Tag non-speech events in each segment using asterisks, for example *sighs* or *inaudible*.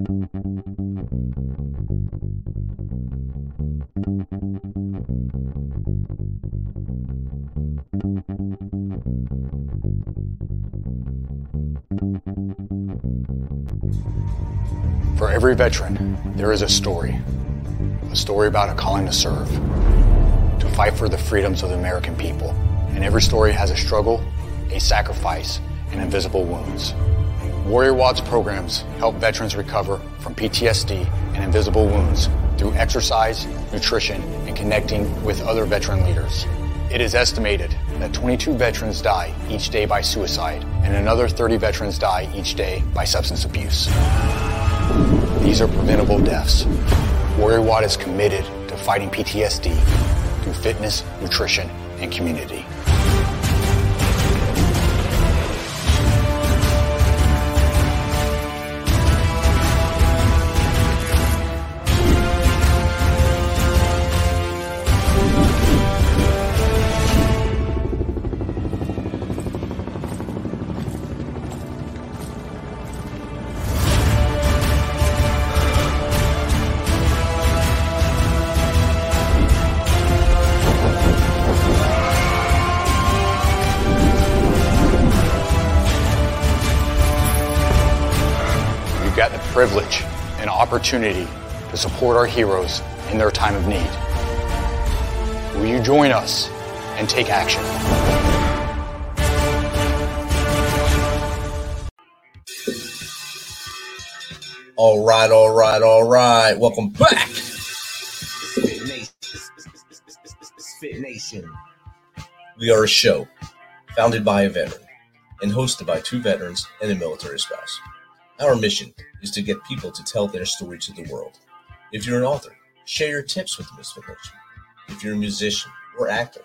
For every veteran, there is a story. A story about a calling to serve, to fight for the freedoms of the American people. And every story has a struggle, a sacrifice, and invisible wounds. Warrior Watch programs help veterans recover from PTSD and invisible wounds through exercise, nutrition, and connecting with other veteran leaders. It is estimated that 22 veterans die each day by suicide, and another 30 veterans die each day by substance abuse. These are preventable deaths. Warrior Watch is committed to fighting PTSD through fitness, nutrition, and community. Opportunity to support our heroes in their time of need. Will you join us and take action? All right, all right, all right. Welcome back. Spit Nation. Spit Nation. We are a show founded by a veteran and hosted by two veterans and a military spouse. Our mission is to get people to tell their story to the world. If you're an author, share your tips with the Misfit Nation. If you're a musician or actor,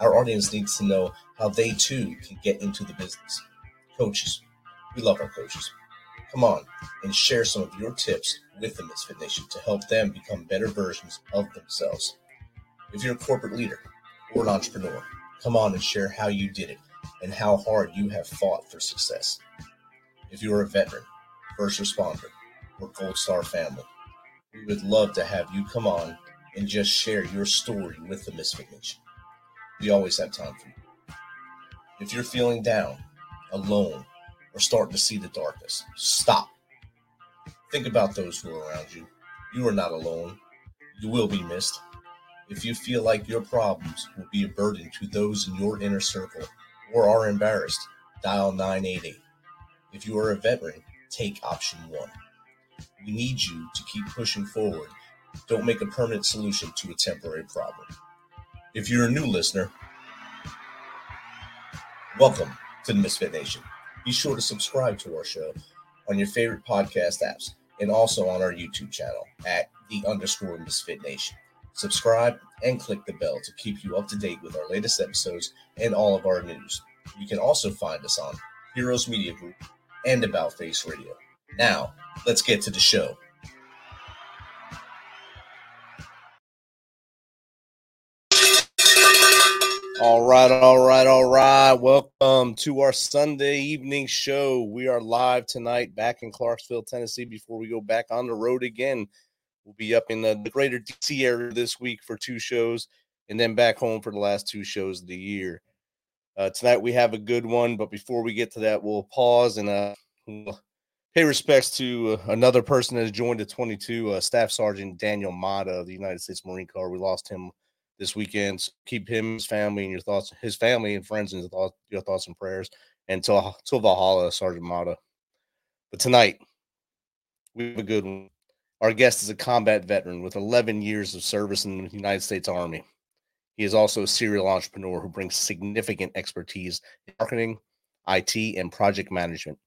our audience needs to know how they too can get into the business. Coaches, we love our coaches. Come on and share some of your tips with the Misfit Nation to help them become better versions of themselves. If you're a corporate leader or an entrepreneur, come on and share how you did it and how hard you have fought for success. If you're a veteran, first responder, or Gold Star family, we would love to have you come on and just share your story with the Misfit Nation. We always have time for you. If you're feeling down, alone, or starting to see the darkness, stop. Think about those who are around you. You are not alone. You will be missed. If you feel like your problems will be a burden to those in your inner circle or are embarrassed, dial 988. If you are a veteran, take option one. We need you to keep pushing forward. Don't make a permanent solution to a temporary problem. If you're a new listener, welcome to the Misfit Nation. Be sure to subscribe to our show on your favorite podcast apps and also on our YouTube channel at the underscore Misfit Nation. Subscribe and click the bell to keep you up to date with our latest episodes and all of our news. You can also find us on Heroes Media Group and About Face Radio. Now, let's get to the show. All right, all right, all right. Welcome to our Sunday evening show. We are live tonight back in Clarksville, Tennessee, before we go back on the road again. We'll be up in the, the greater DC area this week for two shows and then back home for the last two shows of the year. Uh, tonight we have a good one, but before we get to that, we'll pause and uh, we'll pay respects to uh, another person that has joined the 22, uh, Staff Sergeant Daniel Mata of the United States Marine Corps. We lost him this weekend. So keep him, his family, and your thoughts, his family and friends, and your thoughts, and prayers. And to, to Valhalla, Sergeant Mata. But tonight, we have a good one. Our guest is a combat veteran with 11 years of service in the United States Army. He is also a serial entrepreneur who brings significant expertise in marketing, IT, and project management.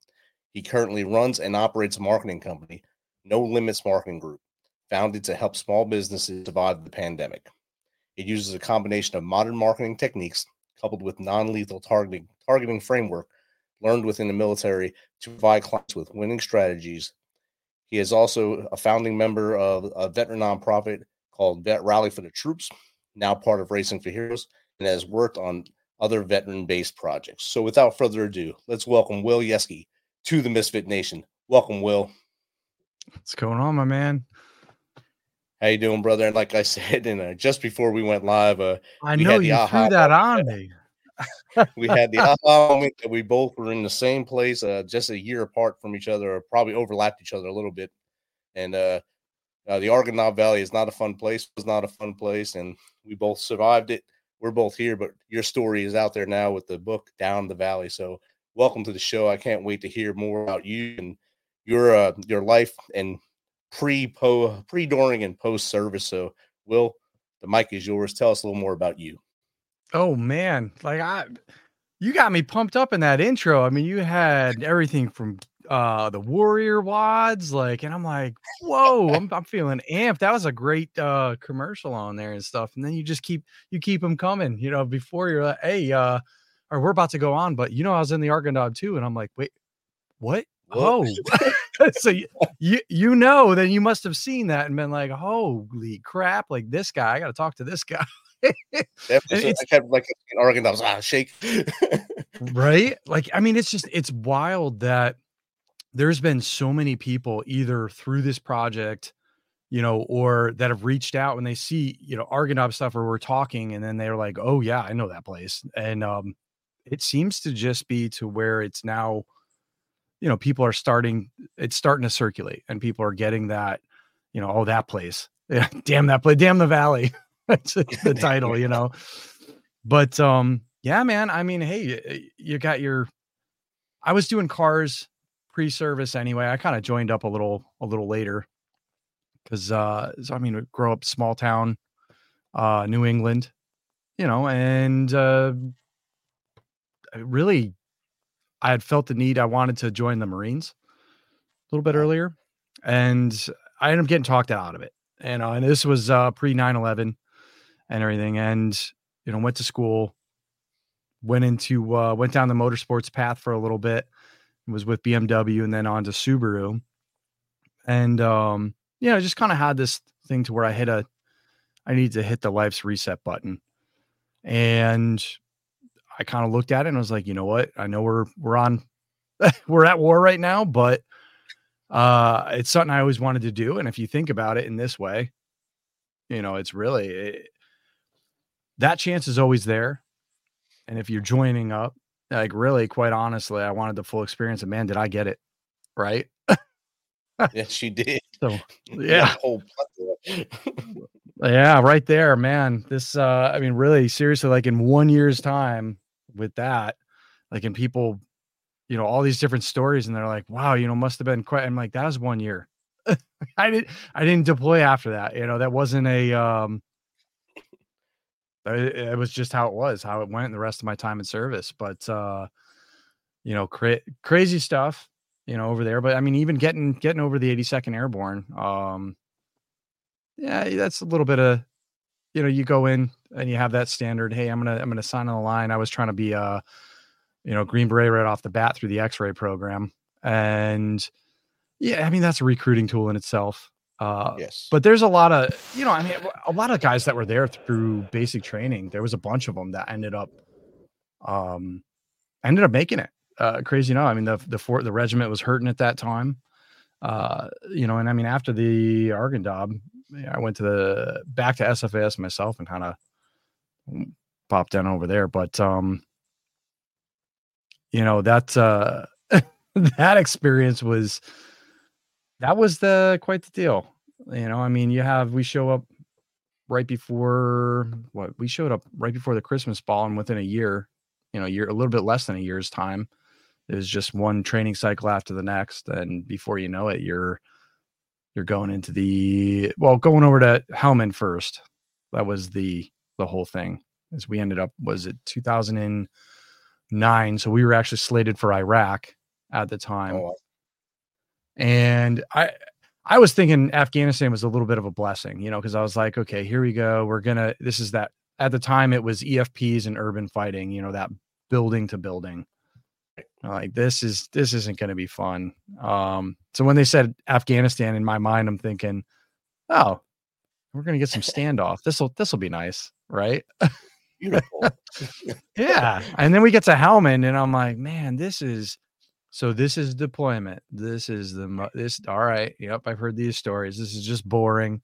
He currently runs and operates a marketing company, No Limits Marketing Group, founded to help small businesses survive the pandemic. It uses a combination of modern marketing techniques coupled with non-lethal targeting targeting framework learned within the military to provide clients with winning strategies. He is also a founding member of a veteran nonprofit called Vet Rally for the Troops, now part of Racing for Heroes, and has worked on other veteran-based projects. So without further ado, let's welcome Will Yeske to the Misfit Nation. Welcome, Will. What's going on, my man? How you doing, brother? And like I *laughs* said, and uh, just before we went live, uh, I know you threw that on me. *laughs* we had the *laughs* aha moment that we both were in the same place, uh, just a year apart from each other, or probably overlapped each other a little bit. And uh, uh, the Arghandab Valley is not a fun place. Was not a fun place, and we both survived it. We're both here, but your story is out there now with the book Down the Valley. So, welcome to the show. I can't wait to hear more about you and your uh, your life and pre po pre during and post service. So, Will, the mic is yours. Tell us a little more about you. Oh man, like I, you got me pumped up in that intro. I mean, you had everything from uh the Warrior Watch, like, and I'm like, whoa, *laughs* I'm, I'm feeling amped. That was a great uh commercial on there and stuff. And then you just keep you keep them coming, you know. Before you're like, hey, uh, or we're about to go on, but you know, I was in the Arghandab too, and I'm like, wait, what? What? Oh, *laughs* so you, you you know, then you must have seen that and been like, holy crap! Like this guy, I got to talk to this guy. Definitely. So I kept like in Oregon, I was ah shake. *laughs* right like i mean it's just it's wild that there's been so many people either through this project you know or that have reached out when they see you know Arghandab stuff or we're talking and then they're like oh yeah i know that place. And um it seems to just be to where it's now you know people are starting it's starting to circulate and people are getting that you know oh that place. *laughs* Yeah damn that place damn the valley. *laughs* That's *laughs* the title you know? But um yeah man i mean hey you got your i was doing cars pre-service anyway i kind of joined up a little a little later. Because uh so, i mean grow up small town uh new england you know and uh I really i had felt the need i wanted to join the marines a little bit earlier and i ended up getting talked out of it you know and this was uh pre 9-11 and everything and you know went to school went into uh went down the motorsports path for a little bit was with bmw and then on to subaru. And um you know just kind of had this thing to where i hit a i need to hit the life's reset button. And i kind of looked at it and I was like you know what? I know we're we're on *laughs* we're at war right now but uh it's something i always wanted to do. And if you think about it in this way you know it's really it, that chance is always there. And if you're joining up like really quite honestly i wanted the full experience and man did i get it right yes, *laughs* *laughs* you did. so yeah a whole plethora. *laughs* yeah right there man this uh i mean really seriously like in one year's time with that like and people you know all these different stories and they're like wow you know must have been quite i'm like that was one year i didn't i didn't deploy after that you know that wasn't a um it, it was just how it was how it went the rest of my time in service but uh you know cra- crazy stuff you know over there but i mean even getting getting over the 82nd airborne um yeah that's a little bit of you know you go in and you have that standard hey i'm gonna i'm gonna sign on the line. I was trying to be a you know green beret right off the bat through the x-ray program and yeah i mean that's a recruiting tool in itself uh yes. but there's a lot of you know i mean a lot of guys that were there through basic training there was a bunch of them that ended up um ended up making it uh crazy enough i mean the the fort the regiment was hurting at that time uh you know and i mean after the Arghandab i went to the back to sfas myself and kind of popped down over there but um you know that uh *laughs* that experience was that was the quite the deal you know i mean you have we show up right before what we showed up right before the christmas ball and within a year you know year a little bit less than a year's time it was just one training cycle after the next and before you know it you're you're going into the well going over to Helmand first. That was the the whole thing as we ended up was it 2009 so we were actually slated for iraq at the time. Oh, and I I was thinking Afghanistan was a little bit of a blessing, you know, because I was like, okay, here we go. We're gonna. This is that. At the time, it was EFPs and urban fighting. You know, that building to building. Like this is this isn't going to be fun. Um, so when they said Afghanistan, in my mind, I'm thinking, oh, we're going to get some standoff. This will this will be nice, right? beautiful. *laughs* yeah. And then we get to Helmand, and I'm like, man, this is So this is deployment. This is the this. All right. Yep, I've heard these stories. This is just boring.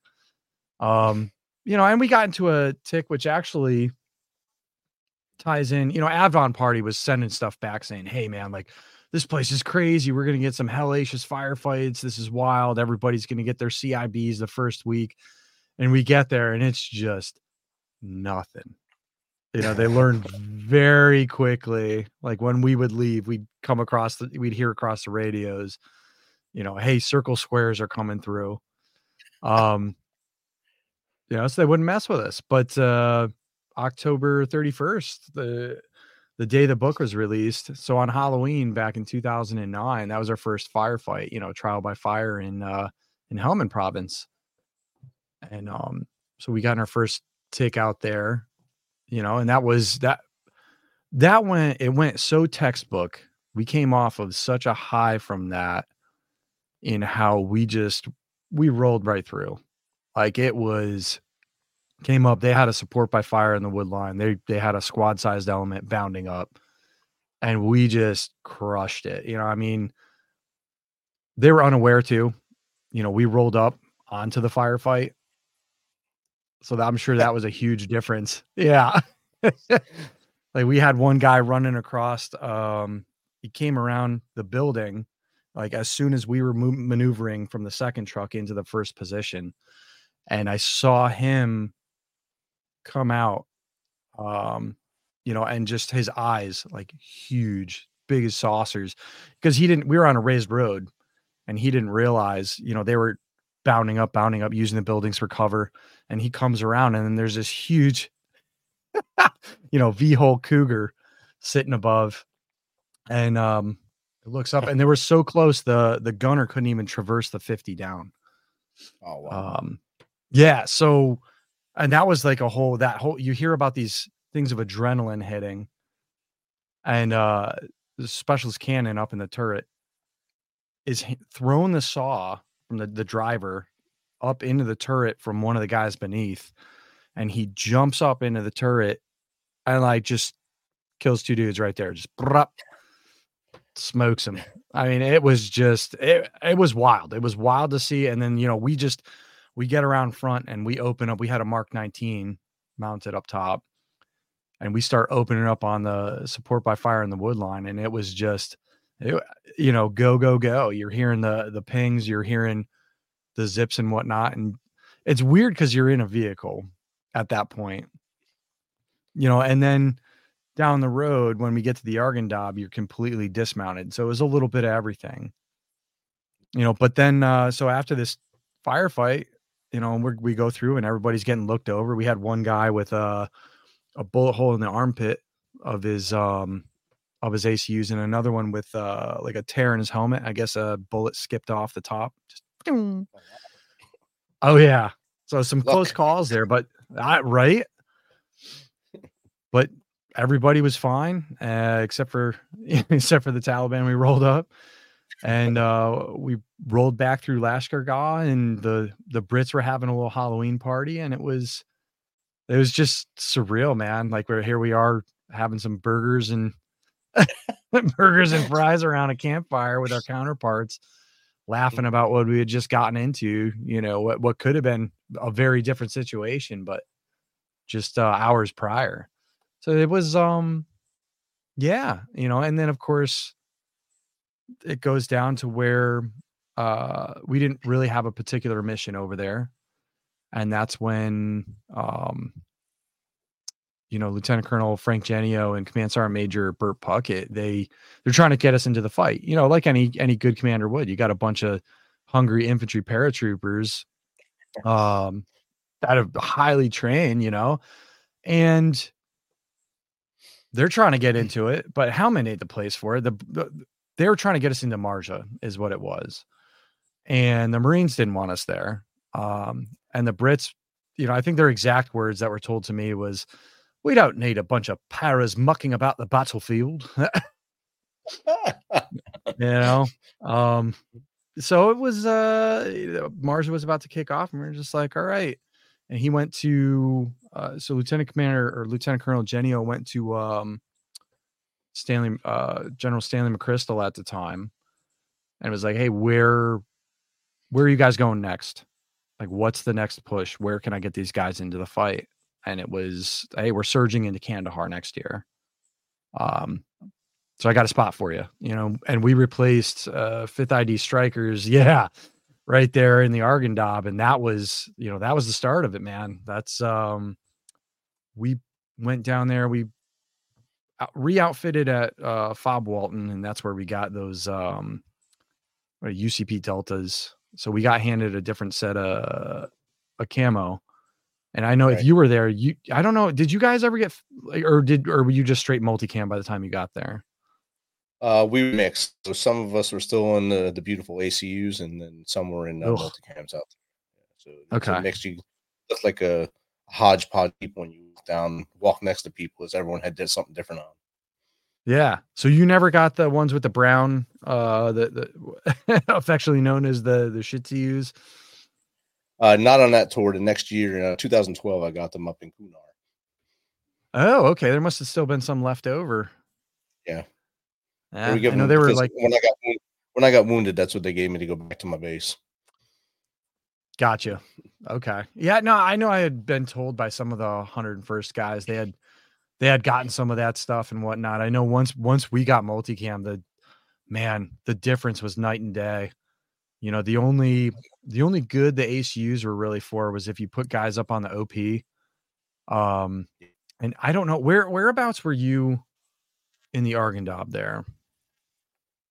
Um, you know, and we got into a tick which actually ties in. You know, Avon Party was sending stuff back saying, "Hey, man, like." This place is crazy. We're gonna get some hellacious firefights. This is wild. Everybody's gonna get their CIBs the first week, and we get there, and it's just nothing. You know, they learned very quickly. Like when we would leave, we'd come across the, we'd hear across the radios, you know, hey, circle squares are coming through. Um, you know, so they wouldn't mess with us. But uh October 31st, the the day the book was released. So on Halloween back in 2009, that was our first firefight, you know, trial by fire in uh in Helmand province. And um so we got our first tick out there, you know, and that was that that went it went so textbook. We came off of such a high from that in how we just we rolled right through. Like it was came up. They had a support by fire in the wood line. They they had a squad sized element bounding up, and we just crushed it. You know, I mean, they were unaware too. You know, we rolled up onto the firefight, so that, I'm sure that was a huge difference. Yeah, *laughs* like we had one guy running across. Um, he came around the building, like as soon as we were mo- maneuvering from the second truck into the first position, and I saw him come out um you know and just his eyes like huge big as saucers because he didn't we were on a raised road and he didn't realize you know they were bounding up bounding up using the buildings for cover and he comes around and then there's this huge *laughs* you know V-hull cougar sitting above and um it looks up and they were so close the the gunner couldn't even traverse the 50 down Oh wow. um yeah so and that was like a whole that whole you hear about these things of adrenaline hitting and uh the specialist cannon up in the turret is throwing the saw from the, the driver up into the turret from one of the guys beneath and he jumps up into the turret and like just kills two dudes right there just brup, smokes him. I mean it was just it, it was wild. It was wild to see and then you know we just we get around front and we open up we had a mark 19 mounted up top and we start opening up on the support by fire in the wood line and it was just you know go go go. You're hearing the the pings you're hearing the zips and whatnot and it's weird because you're in a vehicle at that point. You know and then down the road when we get to the Arghandab you're completely dismounted so it was a little bit of everything. You know but then uh so after this firefight you know we're, we go through and everybody's getting looked over. We had one guy with a a bullet hole in the armpit of his um of his ACUs and another one with uh like a tear in his helmet. I guess a bullet skipped off the top. Just oh yeah. So some close calls there, but uh, right. But everybody was fine, uh, except for *laughs* except for the Taliban. We rolled up and uh we rolled back through Lashkar Gah and the the Brits were having a little Halloween party and it was it was just surreal, man. Like we're here we are having some burgers and *laughs* burgers and fries around a campfire with our counterparts laughing about what we had just gotten into, you know, what what could have been a very different situation but just uh, hours prior. So it was um yeah, you know, and then of course it goes down to where uh we didn't really have a particular mission over there and that's when um you know lieutenant colonel frank genio and command sergeant major burt puckett they they're trying to get us into the fight. You know like any any good commander would you got a bunch of hungry infantry paratroopers um that are highly trained you know and they're trying to get into it but Helmand ate the place for it? The, the they were trying to get us into marja is what it was. And the marines didn't want us there um and the brits you know i think their exact words that were told to me was we don't need a bunch of paras mucking about the battlefield *laughs* you know um so it was uh marja was about to kick off and we are just like all right and he went to uh so lieutenant commander or lieutenant colonel genio went to um Stanley, uh, General Stanley McChrystal at the time, and was like, "Hey, where, where are you guys going next? Like, what's the next push? Where can I get these guys into the fight?" And it was, "Hey, we're surging into Kandahar next year." Um, so I got a spot for you, you know, and we replaced uh, fifth ID Strykers. *laughs* Yeah, right there in the Arghandab, and that was, you know, that was the start of it, man. That's um, we went down there, we re-outfitted at uh, Fob Walton, and that's where we got those um, UCP deltas. So we got handed a different set of a camo. And I know right. if you were there, you I don't know, did you guys ever get or did or were you just straight multicam by the time you got there? Uh, we mixed. So some of us were still in the, the beautiful ACUs, and then some were in uh, multicams out there. So okay, mixed. You look like a hodgepodge people when you down, walk next to people, as everyone had did something different on. Yeah. So you never got the ones with the brown, uh, the, the *laughs* affectionately known as the the Shih Tzus. Uh, not on that tour. The next year, uh, 2012, I got them up in Kunar. Oh, okay. There must have still been some left over. Yeah. Yeah, I know they were like when I got when I got wounded, that's what they gave me to go back to my base. Gotcha. Okay. Yeah. No, I know. I had been told by some of the 101st guys they had they had gotten some of that stuff and whatnot. I know once once we got multicam, the man, the difference was night and day. You know, the only the only good the ACUs were really for was if you put guys up on the OP. Um, and I don't know where whereabouts were you in the Arghandab there?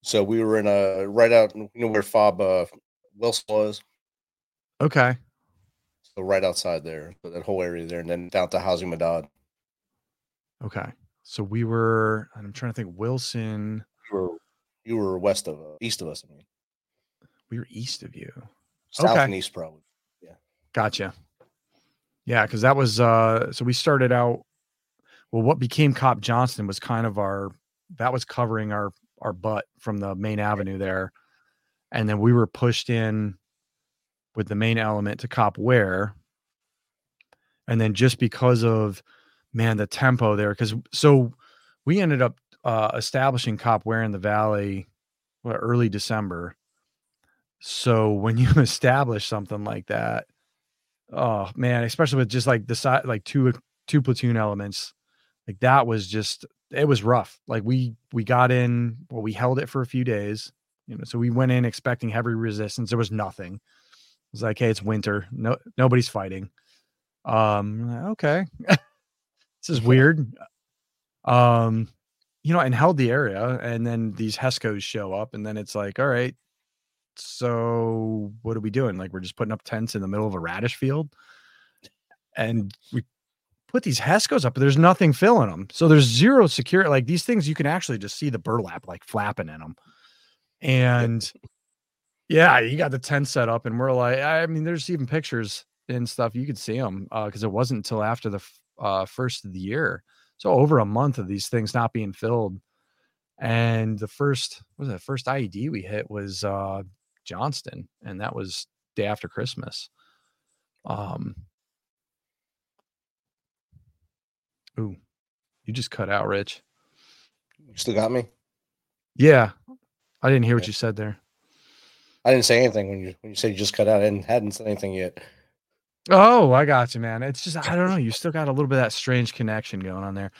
So we were in a right out, you know where Fob uh, Wilson was. Okay. So right outside there, that whole area there, and then down to Housing Madad. Okay. So we were. I'm trying to think. Wilson. You were you were west of uh, east of us. I mean, we were east of you. South okay. and east, probably. Yeah. Gotcha. Yeah, because that was uh so we started out well, what became Cop Johnston was kind of our that was covering our our butt from the main avenue there. And then we were pushed in with the main element to Cop Ware. And then just because of man, the tempo there, because so we ended up uh, establishing Cop Ware in the valley what, early December. So when you *laughs* establish something like that, oh man, especially with just like the side like two two platoon elements, like that was just it was rough. Like we we got in, well, we held it for a few days, you know. So we went in expecting heavy resistance. There was nothing. It was like, hey, it's winter. No, nobody's fighting. Um, okay, *laughs* this is weird. Um, you know, and held the area, and then these Hescos show up, and then it's like, all right, so what are we doing? Like, we're just putting up tents in the middle of a radish field, and we put these Hescos up, but there's nothing filling them. So there's zero security. Like these things, you can actually just see the burlap like flapping in them. And yeah, you got the tent set up, and we're like, I mean, there's even pictures and stuff. You could see them because uh, it wasn't until after the uh, first of the year. So over a month of these things not being filled. And the first was it first IED we hit was uh Johnston, and that was day after Christmas. Um, Ooh, you just cut out, Rich. You still got me? Yeah. I didn't hear what you said there. I didn't say anything when you when you said you just cut out. and hadn't said anything yet. Oh, I got you, man. It's just I don't know. You still got a little bit of that strange connection going on there.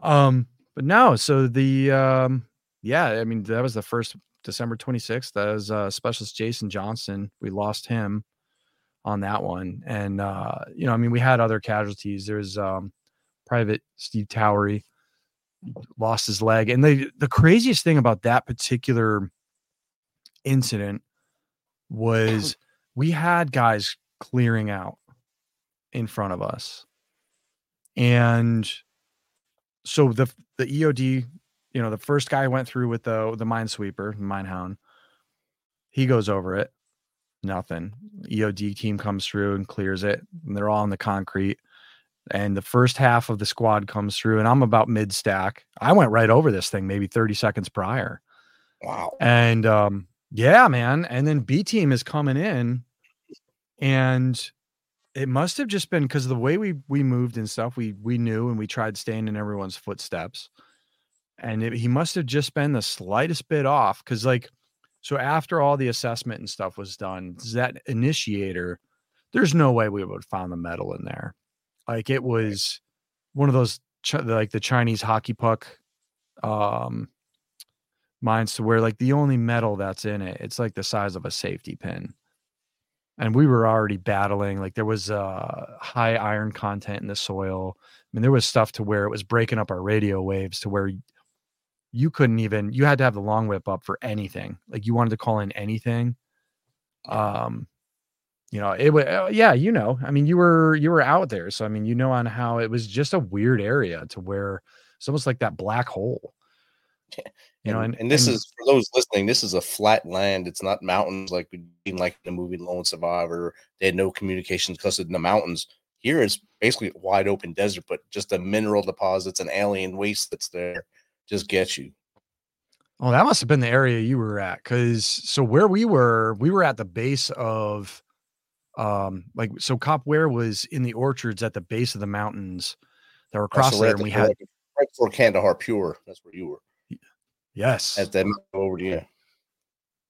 Um, but no, so the um yeah, I mean that was the first December 26th. That was uh specialist Jason Johnson. We lost him on that one. And uh, you know, I mean, we had other casualties. There's um Private Steve Towery lost his leg. And the the craziest thing about that particular incident was we had guys clearing out in front of us. And so the the EOD, you know, the first guy went through with the the minesweeper, minehound. He goes over it. Nothing. EOD team comes through and clears it. And they're all on the concrete and the first half of the squad comes through and i'm about mid stack i went right over this thing maybe 30 seconds prior wow and um yeah man and then b team is coming in and it must have just been because the way we we moved and stuff we we knew and we tried staying in everyone's footsteps and it, he must have just been the slightest bit off because like so after all the assessment and stuff was done that initiator there's no way we would have found the metal in there. Like it was one of those Ch- like the chinese hockey puck um mines to where like the only metal that's in it it's like the size of a safety pin. And we were already battling like there was uh high iron content in the soil. I mean there was stuff to where it was breaking up our radio waves to where you couldn't even you had to have the long whip up for anything like you wanted to call in anything um you know it was yeah you know i mean you were you were out there so i mean you know on how it was just a weird area to where it's almost like that black hole. *laughs* You know and, and, this and, is for those listening this is a flat land it's not mountains like like the movie lone survivor they had no communications because of the mountains. Here is basically wide open desert but just the mineral deposits and alien waste that's there just get you. Oh, that must have been the area you were at. Cause so where we were, we were at the base of um like so Copware was in the orchards at the base of the mountains that were across there, and we had right before Kandahar Pure. That's where you were. Yes. At that over to you.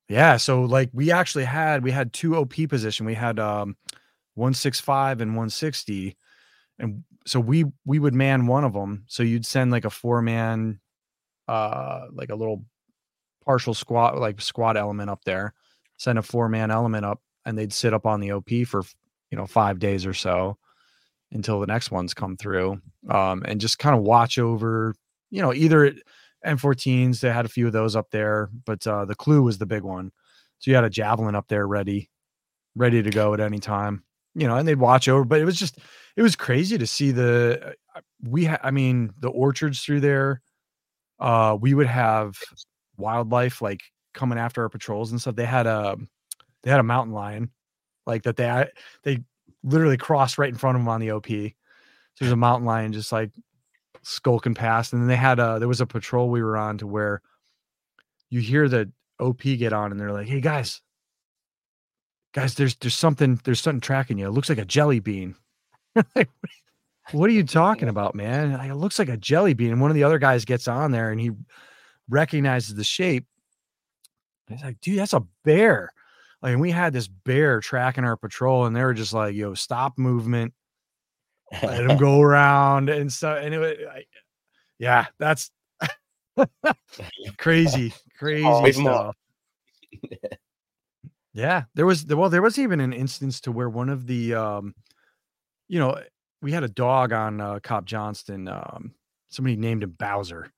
Yeah. So like we actually had we had two OP position. We had um 165 and 160. And so we we would man one of them. So you'd send like a four man uh like a little partial squad like squad element up there send a four man element up and they'd sit up on the op for you know five days or so until the next ones come through um and just kind of watch over you know either m14s they had a few of those up there but uh the CLU was the big one. So you had a javelin up there ready ready to go at any time you know and they'd watch over but it was just it was crazy to see the uh, we ha- i mean the orchards through there uh, we would have wildlife like coming after our patrols and stuff. They had a they had a mountain lion like that they they literally crossed right in front of them on the OP. So there's a mountain lion just like skulking past, and then they had a there was a patrol we were on to where you hear the OP get on, and they're like, "Hey guys, guys, there's there's something there's something tracking you. It looks like a jelly bean." *laughs* what are you talking about, man? Like, it looks like a jelly bean. And one of the other guys gets on there and he recognizes the shape. He's like, dude, that's a bear. Like, and we had this bear tracking our patrol, and they were just like, yo, stop movement, let him *laughs* go around and stuff. And it was, like, yeah, that's *laughs* crazy, crazy oh, stuff. *laughs* yeah, there was well, there was even an instance to where one of the um, you know, we had a dog on uh, Cop Johnston. Um, somebody named him Bowser,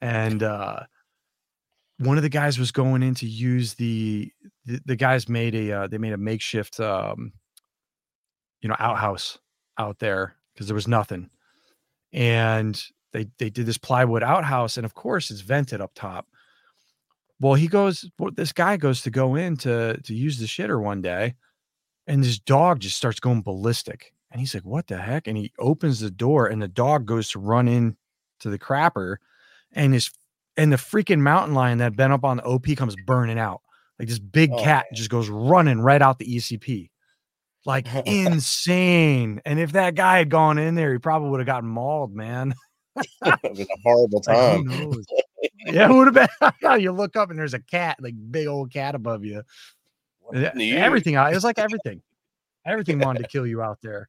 and uh, one of the guys was going in to use the the, the guys made a uh, they made a makeshift um, you know outhouse out there because there was nothing, and they they did this plywood outhouse, and of course it's vented up top. Well, he goes. Well, this guy goes to go in to to use the shitter one day, and this dog just starts going ballistic and he's like, what the heck? And he opens the door and the dog goes to run in to the crapper and his and the freaking mountain lion that had been up on the OP comes burning out. Like this big oh, cat man. just goes running right out the ECP. Like *laughs* insane. And if that guy had gone in there, he probably would have gotten mauled, man. *laughs* it was a horrible *laughs* time. Yeah, it would have been. you look up and there's a cat, like big old cat above you. Eh, everything. It was like everything. Everything wanted to kill you out there.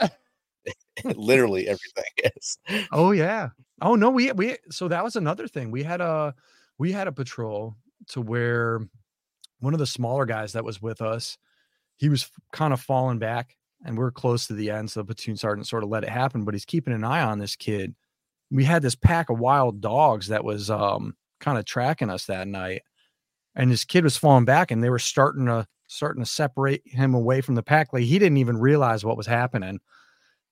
*laughs* Literally everything. *laughs* Yes. Oh yeah. Oh no, we we so that was another thing. We had a we had a patrol to where one of the smaller guys that was with us, he was kind of falling back and we are close to the end. So the platoon sergeant sort of let it happen, but he's keeping an eye on this kid. We had this pack of wild dogs that was um kind of tracking us that night. And this kid was falling back and they were starting to starting to separate him away from the pack. Like he didn't even realize what was happening.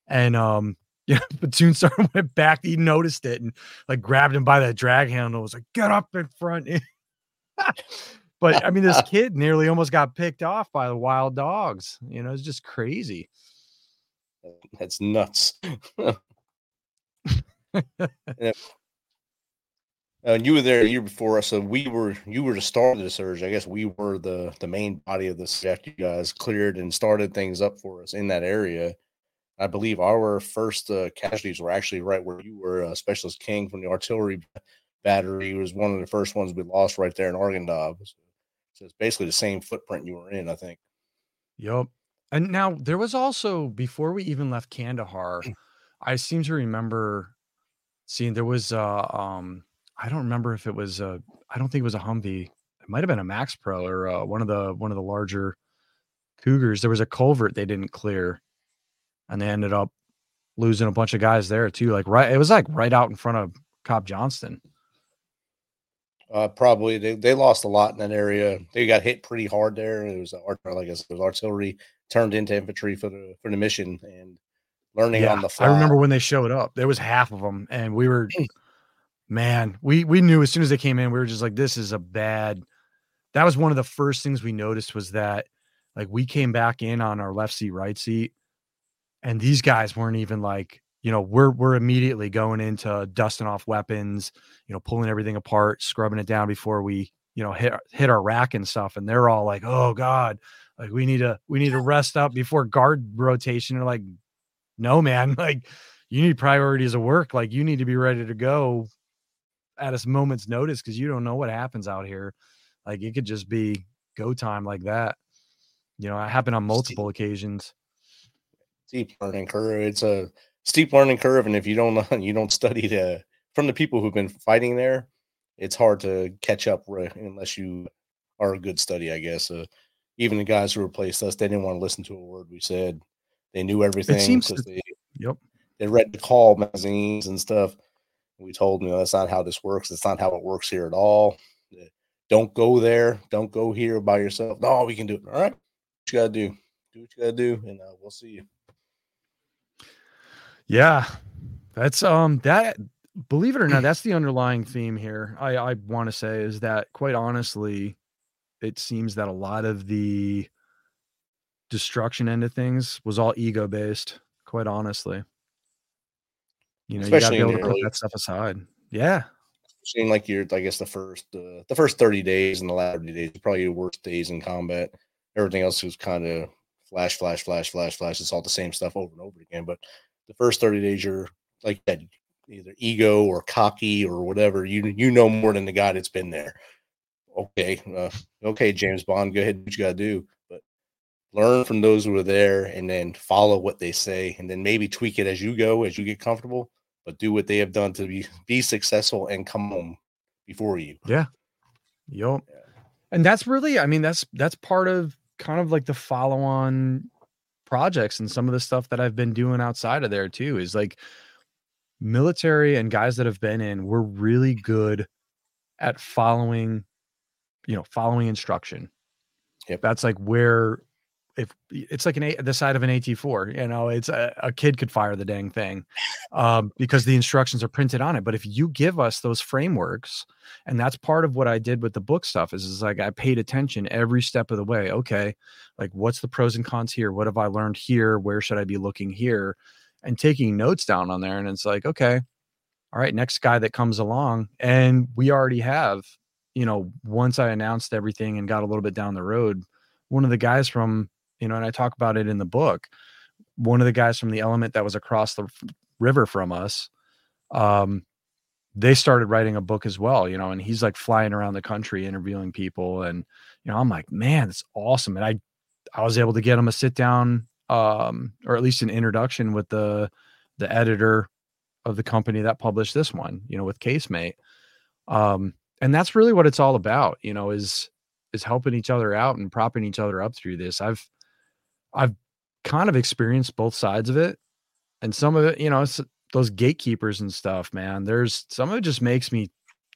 And um, *laughs* yeah, platoon sergeant went back. He noticed it and like grabbed him by the drag handle. Was like, get up in front. *laughs* but I mean, this *laughs* kid nearly almost got picked off by the wild dogs. You know, it's just crazy. That's nuts. yeah. Uh, and you were there a year before us, so we were you were the start of the surge. I guess we were the the main body of this after you guys cleared and started things up for us in that area. I believe our first uh, casualties were actually right where you were, uh, Specialist King from the artillery battery was one of the first ones we lost right there in Arghandab. So it's basically the same footprint you were in, I think. Yep. And now there was also before we even left Kandahar, I seem to remember seeing there was uh um I don't remember if it was a. I don't think it was a Humvee. It might have been a MaxxPro or uh, one of the one of the larger Cougars. There was a culvert they didn't clear, and they ended up losing a bunch of guys there too. Like right, it was like right out in front of Cop Johnston. Uh, probably they, they lost a lot in that area. They got hit pretty hard there. It was like I said, it was artillery turned into infantry for the for the mission and learning Yeah, on the fly. I remember when they showed up. There was half of them, and we were, *clears throat* man, we we knew as soon as they came in, we were just like, this is a bad. That was one of the first things we noticed was that, like, we came back in on our left seat, right seat, and these guys weren't even like, you know, we're we're immediately going into dusting off weapons, you know, pulling everything apart, scrubbing it down before we, you know, hit hit our rack and stuff, and they're all like, oh god, like we need to we need to rest up before guard rotation. They're like, no, man, *laughs* like you need priorities of work. Like you need to be ready to go at a moment's notice because you don't know what happens out here. Like it could just be go time like that. You know, it happened on multiple occasions. steep learning curve. It's a steep learning curve, and if you don't *laughs* you don't study the from the people who've been fighting there, it's hard to catch up unless you are a good study, I guess. Uh, even the guys who replaced us, they didn't want to listen to a word we said. They knew everything It seems to- they Yep. they read the call magazines and stuff. We told them, you know, that's not how this works. It's not how it works here at all. Uh, Don't go there. Don't go here by yourself. No, we can do it. All right. What you gotta do. Do what you gotta do, and uh, we'll see you. Yeah. That's um that believe it or not, *clears throat* that's the underlying theme here. I I want to say is that quite honestly, it seems that a lot of the destruction end of things was all ego based, quite honestly. You know, Especially you gotta be able to put early- that stuff aside. Yeah. seemed like you're i guess the first uh, the first 30 days and the latter days probably your worst days in combat. Everything else was kind of flash flash flash flash flash. It's all the same stuff over and over again but the first 30 days you're like that either ego or cocky or whatever. You you know more than the guy that's been there. Okay uh, okay james bond go ahead what you gotta do but learn from those who are there and then follow what they say and then maybe tweak it as you go as you get comfortable but do what they have done to be be successful and come home before you. Yeah. Yup. Yeah. And that's really, I mean, that's that's part of kind of like the follow-on projects and some of the stuff that I've been doing outside of there too is like military and guys that have been in, we're really good at following, you know, following instruction. Yep. That's like where if it's like an A the side of an AT4, you know, it's a, a kid could fire the dang thing um, because the instructions are printed on it. But if you give us those frameworks, and that's part of what I did with the book stuff is, is like I paid attention every step of the way. Okay, like what's the pros and cons here? What have I learned here? Where should I be looking here? And taking notes down on there. And it's like, okay, all right, next guy that comes along. And we already have, you know, once I announced everything and got a little bit down the road, one of the guys from, you know, and I talk about it in the book, one of the guys from the element that was across the river from us, um, they started writing a book as well, you know, and he's like flying around the country interviewing people. And, you know, I'm like, man, it's awesome. And I, I was able to get him a sit down, um, or at least an introduction with the, the editor of the company that published this one, you know, with Casemate. Um, and that's really what it's all about, you know, is, is helping each other out and propping each other up through this. I've, I've kind of experienced both sides of it. And some of it, you know, those gatekeepers and stuff, man. There's some of it just makes me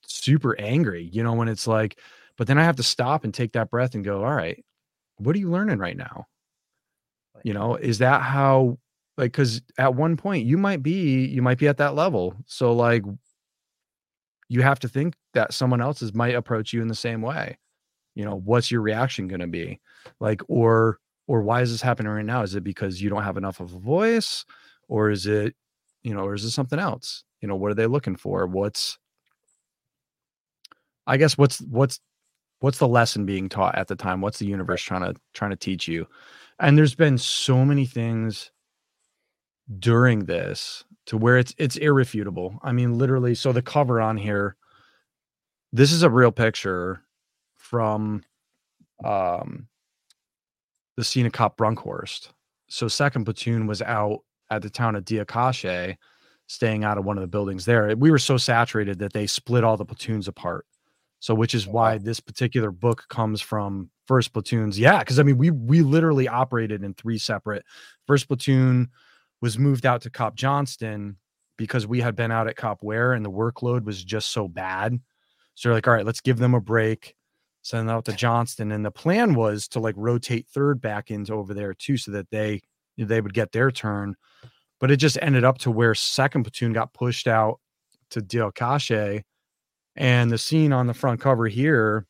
super angry, you know, when it's like, but then I have to stop and take that breath and go, all right, what are you learning right now? You know, is that how like because at one point you might be you might be at that level. So like you have to think that someone else's might approach you in the same way. You know, what's your reaction gonna be? Like, or or why is this happening right now? Is it because you don't have enough of a voice? Or is it, you know, or is it something else? You know, what are they looking for? What's I guess what's what's what's the lesson being taught at the time? What's the universe trying to trying to teach you? And there's been so many things during this to where it's it's irrefutable. I mean, literally, so the cover on here this is a real picture from um the scene of Cop Brunkhorst. So second platoon was out at the town of Diakache, staying out of one of the buildings there. We were so saturated that they split all the platoons apart. So which is oh, why this particular book comes from first platoons. Yeah, because I mean we we literally operated in three separate. First platoon was moved out to Cop Johnston because we had been out at Cop Ware and the workload was just so bad. So like, all right, let's give them a break send out to Johnston. And the plan was to like rotate third back into over there too, so that they they would get their turn. But it just ended up to where second platoon got pushed out to Diakache. And the scene on the front cover here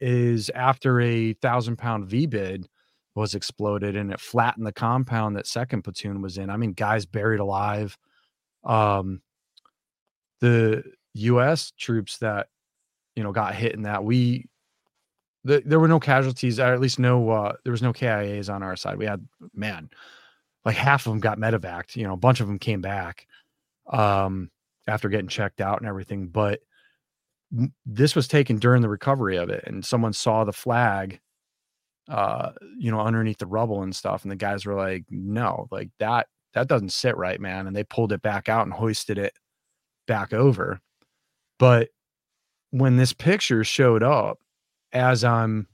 is after a thousand pound VBIED was exploded and it flattened the compound that second platoon was in. I mean, guys buried alive. Um, the U.S. troops that you know got hit in that we the, there were no casualties, or at least no uh, there was no KIAs on our side. We had man, like half of them got medevaced. You know, a bunch of them came back um, after getting checked out and everything. But this was taken during the recovery of it, and someone saw the flag, uh, you know, underneath the rubble and stuff, and the guys were like, "No, like that that doesn't sit right, man," and they pulled it back out and hoisted it back over. But when this picture showed up as I'm,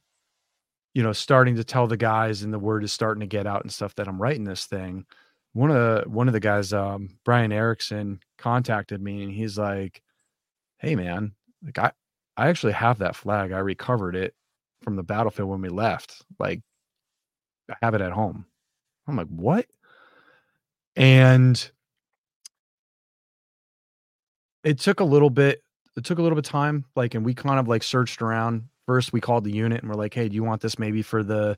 you know, starting to tell the guys and the word is starting to get out and stuff that I'm writing this thing, one of the one of the guys, um, Brian Erickson, contacted me and he's like, Hey man, like I I actually have that flag. I recovered it from the battlefield when we left. Like I have it at home. I'm like, what? And it took a little bit it took a little bit of time like and we kind of like searched around first we called the unit and we're like hey do you want this maybe for the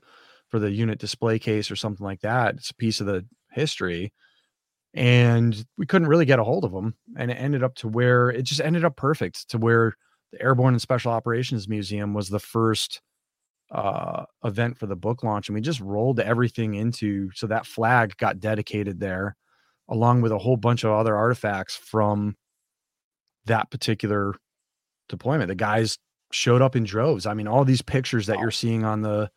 for the unit display case or something like that? It's a piece of the history. And we couldn't really get a hold of them and it ended up to where it just ended up perfect to where the airborne and special operations museum was the first uh event for the book launch and we just rolled everything into so that flag got dedicated there along with a whole bunch of other artifacts from that particular deployment. The guys showed up in droves. I mean, all these pictures that you're seeing on the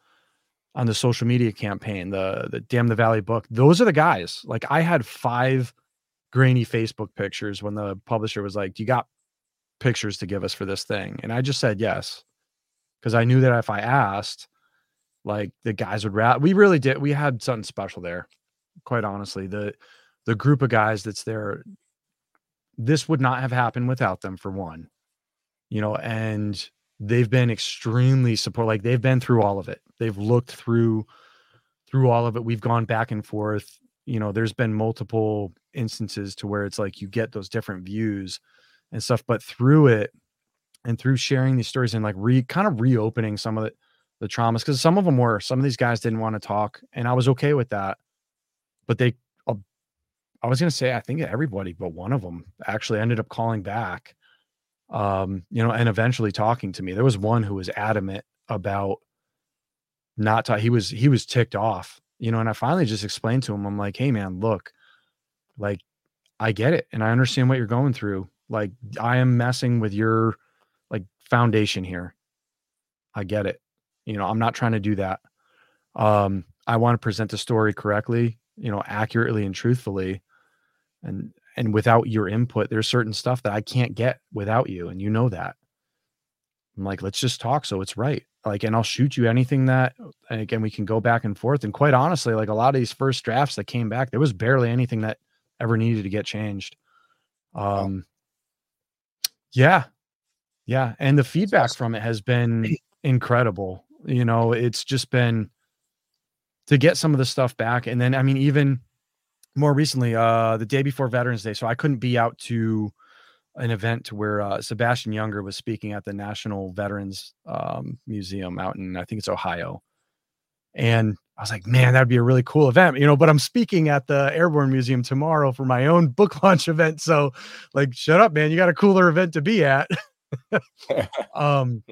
on the social media campaign, the the Damn the Valley book, those are the guys. Like I had five grainy Facebook pictures when the publisher was like, Do "You got pictures to give us for this thing?" And I just said yes because I knew that if I asked, like the guys would rat. We really did. We had something special there. Quite honestly, the the group of guys that's there, this would not have happened without them. For one, you know, and they've been extremely support like they've been through all of it. They've looked through through all of it. We've gone back and forth. You know there's been multiple instances to where it's like you get those different views and stuff but through it and through sharing these stories and like re kind of reopening some of the, the traumas because some of them were some of these guys didn't want to talk and i was okay with that but they uh, i was going to say i think everybody but one of them actually ended up calling back um, you know, and eventually talking to me. There was one who was adamant about not ta- he was he was ticked off, you know, and I finally just explained to him, I'm like, hey man, look, like I get it and I understand what you're going through. Like I am messing with your like foundation here. I get it. You know, I'm not trying to do that. Um, I want to present the story correctly, you know, accurately and truthfully. And and without your input there's certain stuff that i can't get without you and you know that. I'm like let's just talk so it's right. Like and i'll shoot you anything that and again we can go back and forth and quite honestly like a lot of these first drafts that came back there was barely anything that ever needed to get changed. Um yeah. Yeah and the feedback from it has been *clears throat* incredible you know it's just been to get some of the stuff back and then i mean even more recently, uh, the day before Veterans Day. So I couldn't be out to an event where uh, Sebastian Junger was speaking at the National Veterans um, Museum out in I think it's Ohio, and I was like, man, that'd be a really cool event, you know. But I'm speaking at the Airborne Museum tomorrow for my own book *laughs* launch event, so like, shut up, man, you got a cooler event to be at. *laughs* *laughs* um,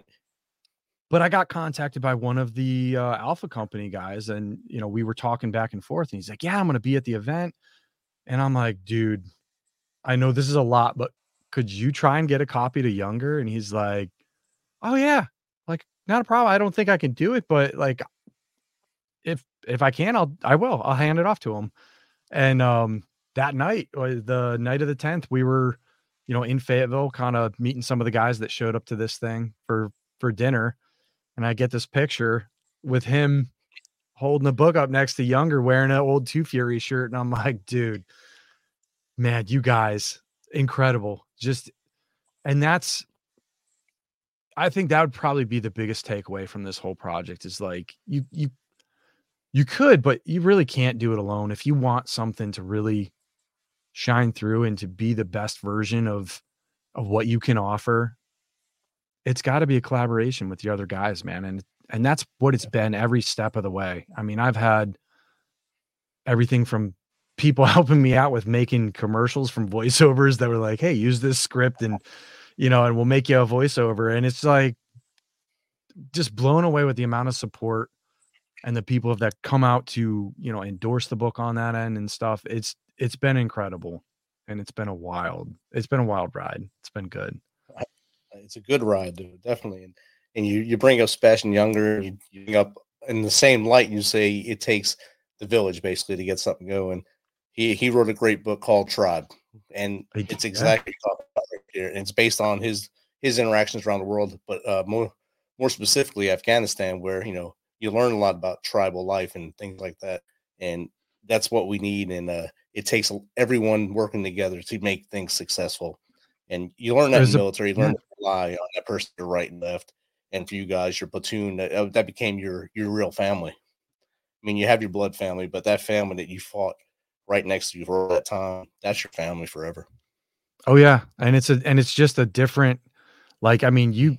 but I got contacted by one of the uh, Alpha Company guys, and you know we were talking back and forth, and he's like, "Yeah, I'm going to be at the event," and I'm like, "Dude, I know this is a lot, but could you try and get a copy to Junger? And he's like, oh yeah, like not a problem. I don't think I can do it, but like if if I can, I'll I will. I'll hand it off to him. And um that night, the night of the 10th, we were, you know, in Fayetteville, kind of meeting some of the guys that showed up to this thing for for dinner. And I get this picture with him holding the book up next to Junger wearing an old Two Fury shirt. And I'm *laughs* like, dude, man, you guys, incredible. Just and that's I think that would probably be the biggest takeaway from this whole project is like you you you could, but you really can't do it alone. If you want something to really shine through and to be the best version of of what you can offer, it's got to be a collaboration with the other guys, man. And and that's what it's been every step of the way. I mean, I've had everything from people *laughs* helping me out with making commercials from voiceovers that were like, "Hey, use this script and you know, and we'll make you a voiceover." And it's like just blown away with the amount of support and the people that come out to, you know, endorse the book on that end and stuff. It's it's been incredible and it's been a wild it's been a wild ride. It's been good. It's a good ride, dude, definitely. And and you you bring up Sebastian Junger, you, you bring up in the same light, you say it takes the village basically to get something going he he wrote a great book called Tribe, and it's exactly right here. And it's based on his his interactions around the world, but uh, more more specifically Afghanistan, where you know you learn a lot about tribal life and things like that, and that's what we need. And uh, it takes everyone working together to make things successful. And you learn that There's in the military. You learn rely on that person to right and left. And for you guys, your platoon, that, uh, that became your your real family. I mean, you have your blood family, but that family that you fought right next to you for all that time, that's your family forever. Oh yeah, and it's a and it's just a different, like I mean you,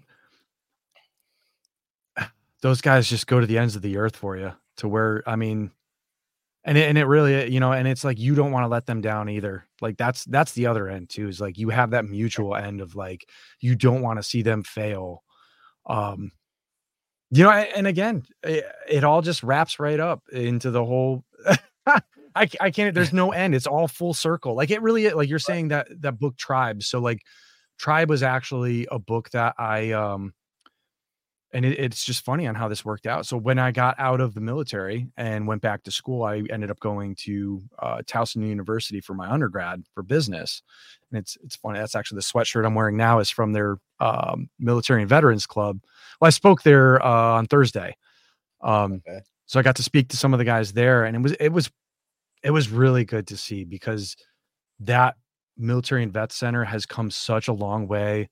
*sighs* those guys just go to the ends of the earth for you to where I mean, and it, and it really you know and it's like you don't want to let them down either. Like that's that's the other end too is like you have that mutual end of like you don't want to see them fail. Um, you know, and again, it, it all just wraps right up into the whole *laughs* I, I can't there's no end it's all full circle like it really like you're saying that that book tribe so like tribe was actually a book that i um and it, it's just funny on how this worked out. So when i got out of the military and went back to school i ended up going to uh, towson university for my undergrad for business. And it's it's funny that's actually the sweatshirt i'm wearing now is from their um, military and veterans club. Well i spoke there uh, on thursday um okay. so i got to speak to some of the guys there and it was it was it was really good to see because that military and vet center has come such a long way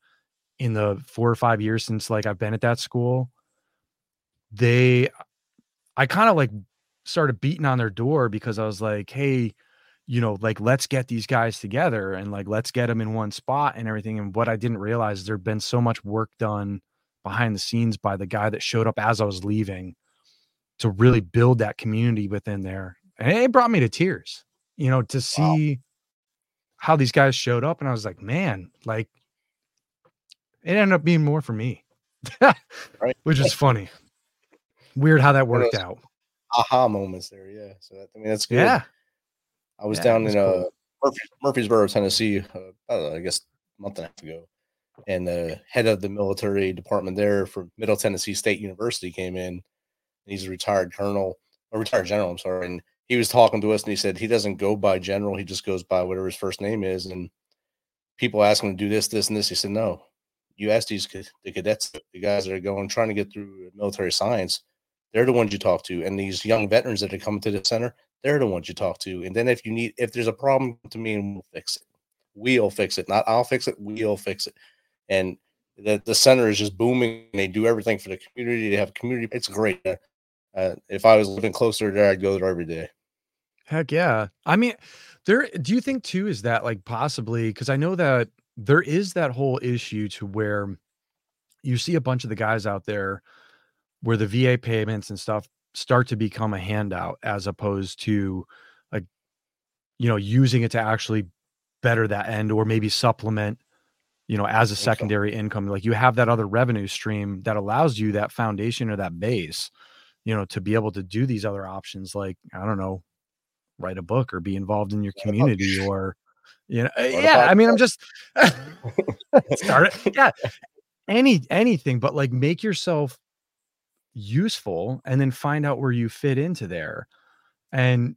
in the four or five years since like I've been at that school. They, I kind of like started beating on their door because I was like, hey, you know, like let's get these guys together and like let's get them in one spot and everything. And what I didn't realize is there'd been so much work done behind the scenes by the guy that showed up as I was leaving to really build that community within there and it brought me to tears, you know, to see wow. how these guys showed up. And I was like, man, like it ended up being more for me, *laughs* right. which is *laughs* funny. Weird how that worked out. Aha moments there. Yeah. So, that, I mean, that's good. Yeah. I was yeah, down in uh. Murphy, Murfreesboro, Tennessee, uh, I, know, I guess a month and a half ago. And the head of the military department there for Middle Tennessee State University came in. He's a retired colonel, a retired general, I'm sorry. And he was talking to us and he said he doesn't go by general, he just goes by whatever his first name is. And people ask him to do this, this, and this. He said, No, you ask these the cadets, the guys that are going trying to get through military science, they're the ones you talk to. And these young veterans that are coming to the center, they're the ones you talk to. And then if you need, if there's a problem to me, and we'll fix it. We'll fix it. Not I'll fix it. We'll fix it. And the, the center is just booming. They do everything for the community. They have community. It's great. Uh, if I was living closer there, I'd go there every day. Heck yeah. I mean, there do you think too is that like possibly because I know that there is that whole issue to where you see a bunch of the guys out there where the VA payments and stuff start to become a handout as opposed to like you know using it to actually better that end or maybe supplement you know as a secondary so. income like you have that other revenue stream that allows you that foundation or that base you know to be able to do these other options like i don't know write a book or be involved in your community or You know, yeah. I mean, I'm just *laughs* start it. *laughs* Yeah, any anything, but like make yourself useful, and then find out where you fit into there. And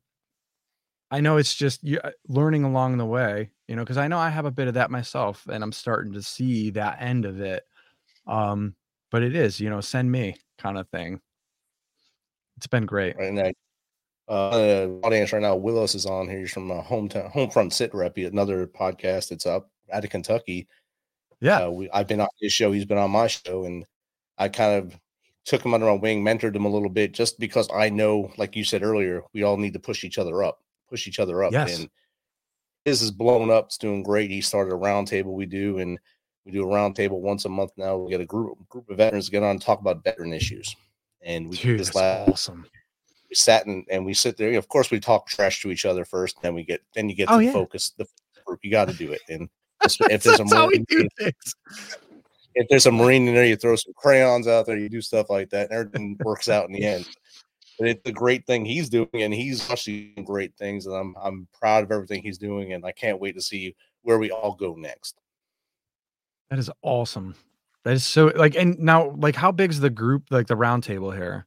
I know it's just you, uh, learning along the way, you know, because I know I have a bit of that myself, and I'm starting to see that end of it. Um, but it is, you know, send me kind of thing. It's been great. Right now, uh, audience right now, Willis is on here. He's from a hometown, Homefront Sit Rep, another podcast that's up out of Kentucky. Yeah, uh, we, I've been on his show. He's been on my show, and I kind of took him under my wing, mentored him a little bit, just because I know, like you said earlier, we all need to push each other up, push each other up. Yes. And his is blown up. It's doing great. He started a roundtable we do, and we do a roundtable once a month now. We get a group group of veterans get on and talk about veteran issues. And we Dude, this last awesome. We sat and, and we sit there. Of course, we talk trash to each other first, then we get then you get Oh, to yeah. focus the group. You got to do it. And *laughs* if there's a That's how we marine, if there's a marine in there, you throw some crayons out there, you do stuff like that, and everything works out in the end. But it's a great thing he's doing, and he's actually doing great things, and I'm I'm proud of everything he's doing, and I can't wait to see where we all go next. That is awesome. That is so like, and now, like, how big's the group, like the round table here?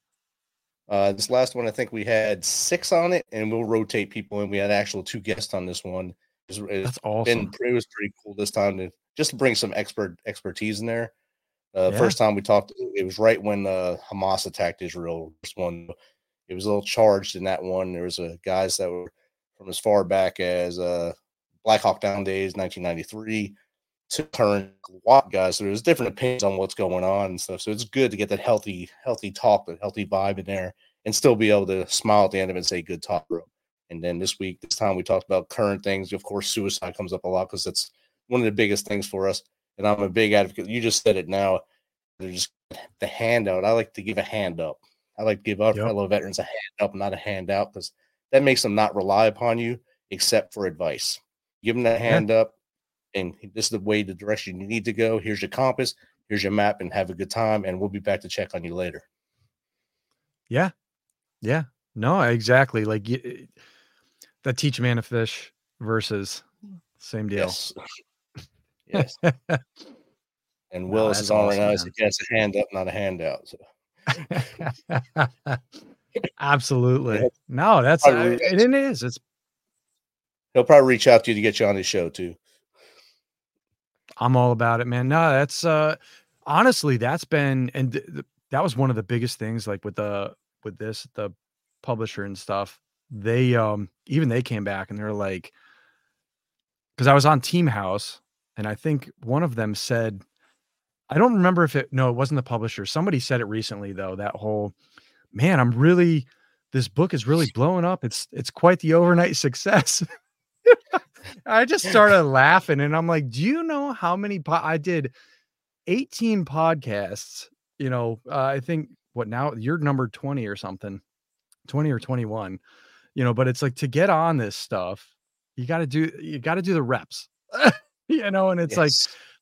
Uh, this last one, I think we had six on it, and we'll rotate people, and we had actual two guests on this one. It's, it's That's been awesome. it was pretty cool this time to just to bring some expert expertise in there. Uh, Yeah. First time we talked, it was right when uh, Hamas attacked Israel. First one, it was a little charged in that one. There was a guys that were from as far back as uh, Black Hawk Down days, 1993, to current WAP guys. So there's different opinions on what's going on and stuff. So it's good to get that healthy, healthy talk, that healthy vibe in there, and still be able to smile at the end of it and say, "Good talk, bro." And then this week, this time we talked about current things. Of course, suicide comes up a lot because that's one of the biggest things for us. And I'm a big advocate. You just said it now. There's the handout. I like to give a hand up. I like to give our Yep. fellow veterans a hand up, not a handout, because that makes them not rely upon you except for advice. Give them that Yeah. hand up, and this is the way, the direction you need to go. Here's your compass. Here's your map, and have a good time. And we'll be back to check on you later. Yeah. Yeah. No, exactly. Like y- that teach man to fish versus same deal. Yes. *laughs* yes. And Willis that's is on right awesome, now. He man. a hand up, not a handout." So *laughs* Absolutely. No, that's uh, and it is. It's he'll probably reach out to you to get you on his show too. I'm all about it, man. No, that's uh honestly that's been and th- th- that was one of the biggest things like with the with this the publisher and stuff. They um even they came back and they're like cuz I was on Team House and I think one of them said I don't remember if it no, it wasn't the publisher. Somebody said it recently though, that whole man, I'm really this book is really blowing up. It's it's quite the overnight *laughs* success. I just started laughing and I'm like, do you know how many po- I did 18 podcasts, you know, uh, I think what now you're number 20 or something, 20 or 21, you know, but it's like to get on this stuff, you got to do you got to do the reps. *laughs* you know, and it's like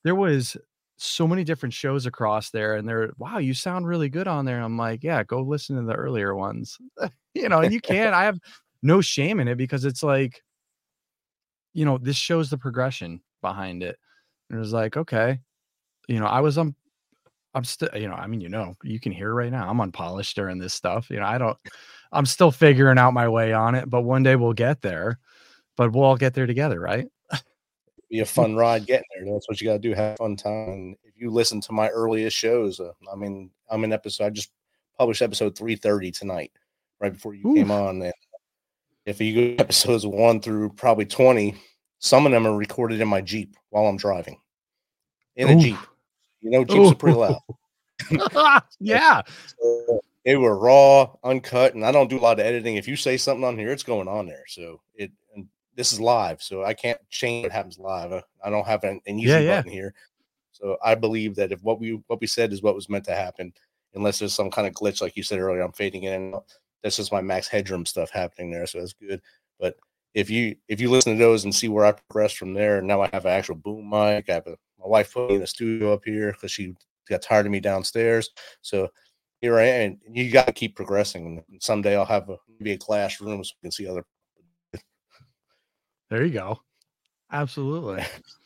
there was so many different shows across there and they're wow you sound really good on there i'm like yeah go listen to the earlier ones *laughs* you know and you can't, i have no shame in it because it's like you know this shows the progression behind it and it was like okay you know i was on, i'm still you know i mean you know you can hear right now i'm unpolished during this stuff you know i don't i'm still figuring out my way on it but one day we'll get there but we'll all get there together right be a *laughs* fun ride getting there. That's what you got to do. Have fun time. And if you listen to my earliest shows, uh, I mean, I'm in episode. I just published episode 330 tonight, right before you came on. And if you go episodes one through probably 20, some of them are recorded in my Jeep while I'm driving. In a Jeep, you know, Jeeps are pretty loud. *laughs* yeah So *laughs* they were raw, uncut, and I don't do a lot of editing. If you say something on here, it's going on there. So it and this is live, so I can't change what happens live. I, I don't have an, an easy Yeah, yeah. button here. So I believe that if what we what we said is what was meant to happen, unless there's some kind of glitch, like you said earlier, I'm fading in. and out. That's just my max headroom stuff happening there, so that's good. But if you if you listen to those and see where I progress from there, now I have an actual boom mic. I have a, my wife put me in a studio up here because she got tired of me downstairs. So here I am. And you got to keep progressing. And someday I'll have a maybe a classroom so we can see other. there you go Absolutely. *laughs* *laughs*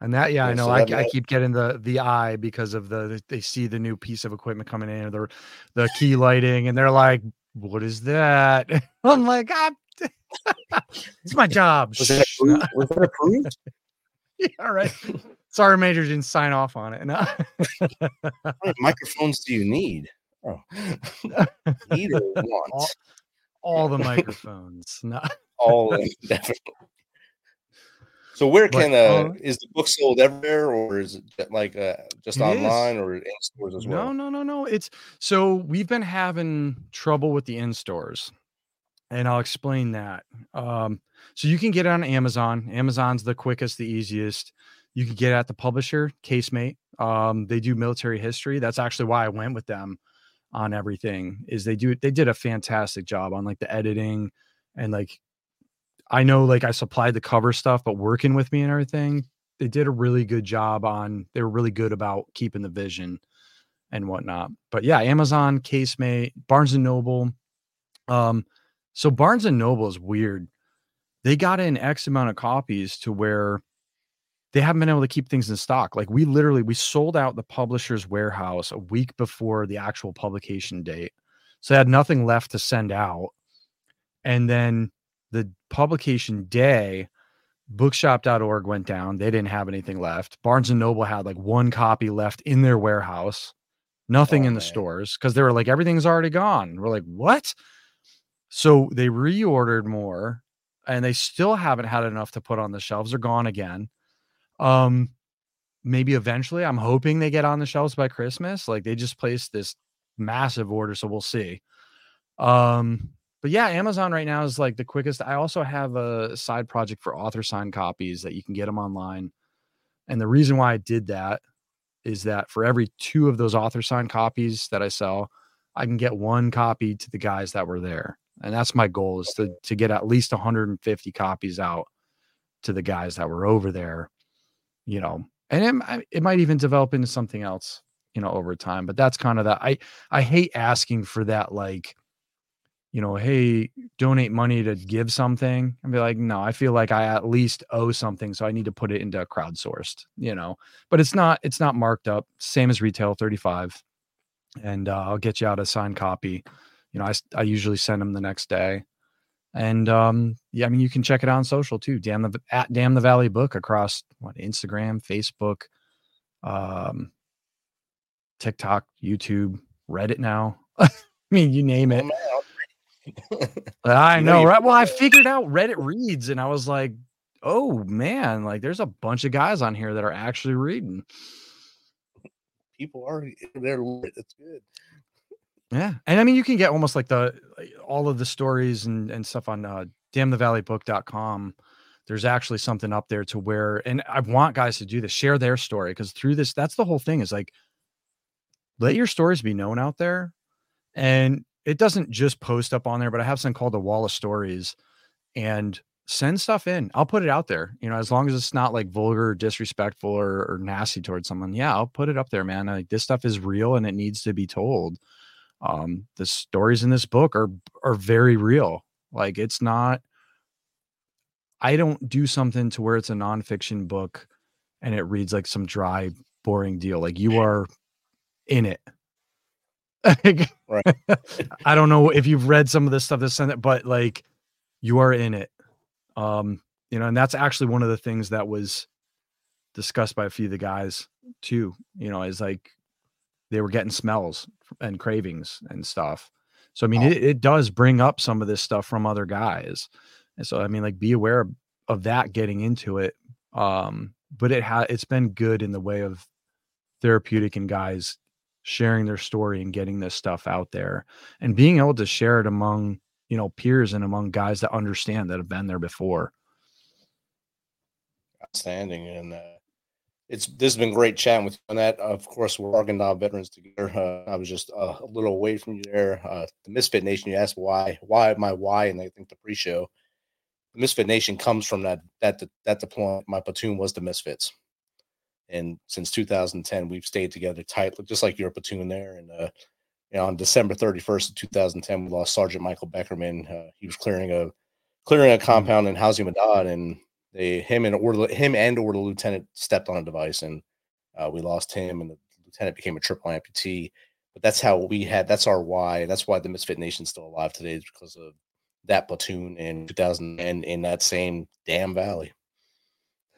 And that, yeah, I know. so I, I keep getting the the eye because of the they see the new piece of equipment coming in, or the the key lighting, and they're like, "What is that?" *laughs* I'm like, ah, *laughs* "It's my job." Was that approved? Was that approved? *laughs* Yeah, all right. Sorry, Major didn't sign off on it. No. How many microphones do you need? Oh. or want? All- All the microphones. No. All definitely. So where But, can uh, uh, is the book sold everywhere, or is it like uh, just It is. online or in stores as well? No, no, no, no. It's so we've been having trouble with the in stores, and I'll explain that. Um, so you can get it on Amazon. Amazon's the quickest, the easiest. You can get it at the publisher, Casemate. Um, they do military history. That's actually why I went with them on everything. Is they do they did a fantastic job on like the editing and like I know like I supplied the cover stuff, but working with me and everything, they did a really good job on they were really good about keeping the vision and whatnot. But yeah, Amazon, Casemate, Barnes and Noble. Um, so Barnes and Noble is weird. They got in X amount of copies to where they haven't been able to keep things in stock. Like we literally we sold out the publisher's warehouse a week before the actual publication date. So they had nothing left to send out. And then the publication day, bookshop.org went down. They didn't have anything left. Barnes and Noble had like one copy left in their warehouse, nothing Oh, in the man. stores because they were like, everything's already gone. We're like, what? So they reordered more and they still haven't had enough to put on the shelves. They're gone again. Um, maybe eventually I'm hoping they get on the shelves by Christmas. Like they just placed this massive order, so we'll see. Um, but yeah, Amazon right now is like the quickest. I also have a side project for author signed copies that you can get them online. And the reason why I did that is that for every two of those author signed copies that I sell, I can get one copy to the guys that were there. And that's my goal is to to get at least 150 copies out to the guys that were over there, you know. And it, it might even develop into something else, you know, over time. But that's kind of that. I I hate asking for that like you know, hey, donate money to give something and be like, no, I feel like I at least owe something. So I need to put it into a crowdsourced, you know, but it's not, it's not marked up. Same as retail 35. And uh, I'll get you out a signed copy. You know, I I usually send them the next day. And um, yeah, I mean, you can check it out on social too. Damn the at Damn the Valley Book across what Instagram, Facebook, um, TikTok, YouTube, Reddit now. *laughs* I mean, you name it. I know right? Well, I figured out Reddit reads, and I was like, oh man, like there's a bunch of guys on here that are actually reading. People are they're lit. It's good. Yeah. And I mean, you can get almost like the like, all of the stories and, and stuff on uh, damnthevalleybook.com. There's actually something up there to where, and I want guys to do this, share their story because through this, that's the whole thing is like, let your stories be known out there. And it doesn't just post up on there, but I have something called the wall of stories and send stuff in. I'll put it out there, you know, as long as it's not like vulgar, or disrespectful, or, or nasty towards someone. Yeah, I'll put it up there, man. Like this stuff is real and it needs to be told. Um, the stories in this book are are very real. Like it's not. I don't do something to where it's a nonfiction book and it reads like some dry, boring deal. Like you are in it. Right. *laughs* I don't know if you've read some of this stuff that's sent it, but like you are in it. Um, you know, and that's actually one of the things that was discussed by a few of the guys too, you know, is like they were getting smells and cravings and stuff. So I mean, Oh. it, it does bring up some of this stuff from other guys. And so I mean, like be aware of, of that getting into it. Um, but it ha it's been good in the way of therapeutic and guys sharing their story and getting this stuff out there and being able to share it among you know peers and among guys that understand that have been there before. Outstanding and uh it's this has been great chatting with you on that. Of course we're Arghandab veterans together uh, i was just uh, a little away from you there uh the misfit nation you asked why why my why and i think the pre-show. The misfit nation comes from that that that deployment my platoon was the misfits and since 2010 we've stayed together tight just like your platoon there and uh you know, on december 31st of 2010 we lost sergeant michael beckerman uh, he was clearing a clearing a compound in Howz-e Madad and they him and order him and order the lieutenant stepped on a device and uh, we lost him and the lieutenant became a triple amputee. But that's how we had. That's our why. That's why the Misfit Nation's still alive today is because of that platoon in 2000 and in that same damn valley.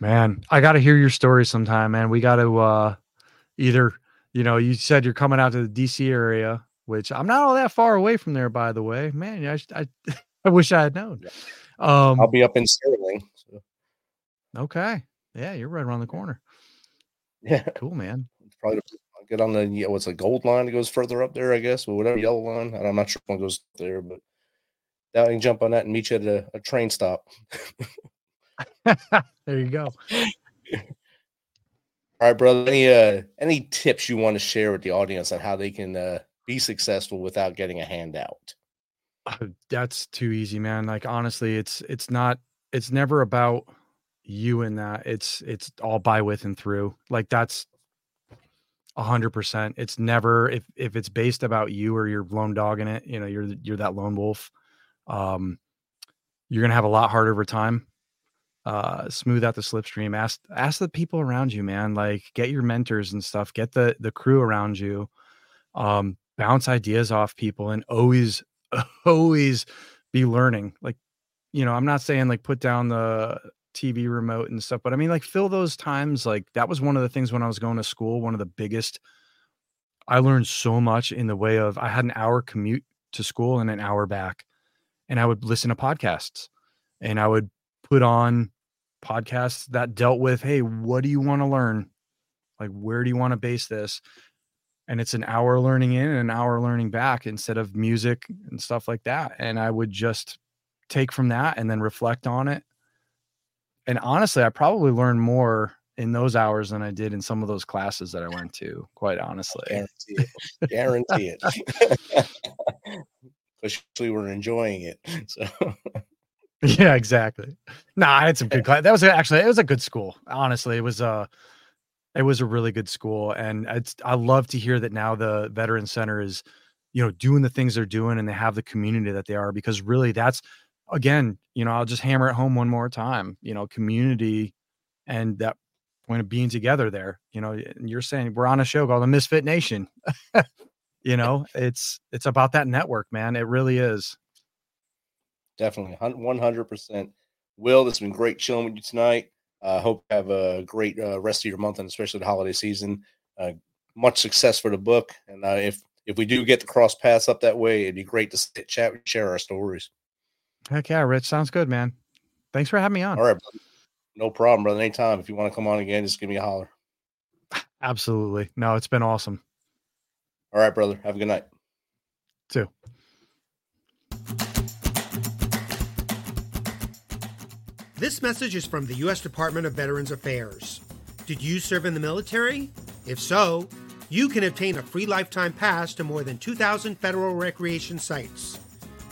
Man, I got to hear your story sometime, man. We got to uh either, you know, you said you're coming out to the DC area, which I'm not all that far away from there, by the way. Man, I I, *laughs* I wish I had known. Um, I'll be up in Sterling. So. Okay. Yeah, you're right around the corner. Yeah. Cool, man. Probably get on the yeah, what's a gold line that goes further up there, I guess, but whatever yellow line. I'm not sure one goes there, but now I can jump on that and meet you at a, a train stop. *laughs* *laughs* there you go. All right, brother. Any uh any tips you want to share with the audience on how they can uh be successful without getting a handout? Uh, That's too easy, man. Like honestly, it's it's not it's never about you in that. It's it's all by with and through. Like that's a hundred percent. It's never if if it's based about you or you're lone dog in it, you know, you're you're that lone wolf. Um you're gonna have a lot harder a time. Uh smooth out the slipstream. Ask ask the people around you, man. Like get your mentors and stuff, get the the crew around you. Um bounce ideas off people and always *laughs* always be learning. Like, you know, I'm not saying like put down the TV remote and stuff, but I mean, like, fill those times. Like, that was one of the things when I was going to school. One of the biggest, I learned so much in the way of I had an hour commute to school and an hour back, and I would listen to podcasts and I would put on podcasts that dealt with, hey, what do you want to learn? Like, where do you want to base this? and it's an hour learning in and an hour learning back instead of music and stuff like that and i would just take from that and then reflect on it and honestly i probably learned more in those hours than i did in some of those classes that i went to quite honestly Guarantee it. Guarantee it. *laughs* *laughs* Especially we're enjoying it. *laughs* So *laughs* yeah exactly. Nah i had some good class that was actually it was a good school honestly it was a it was a really good school and it's i love to hear that now the veteran center is you know doing the things they're doing and they have the community that they are because really that's again you know i'll just hammer it home one more time you know community and that point of being together there you know you're saying we're on a show called the misfit nation. *laughs* You know it's it's about that network man it really is definitely one hundred percent. Will, it's been great chilling with you tonight. I uh, hope you have a great uh, rest of your month and especially the holiday season. Uh, much success for the book, and uh, if if we do get the cross paths up that way, it'd be great to sit, chat, and share our stories. heck yeah rich sounds good man thanks for having me on All right, brother. no problem, brother. Anytime if you want to come on again, just give me a holler. *laughs* absolutely no it's been awesome All right, brother. Have a good night. too This message is from the U.S. Department of Veterans Affairs. Did you serve in the military? If so, you can obtain a free lifetime pass to more than 2,000 federal recreation sites.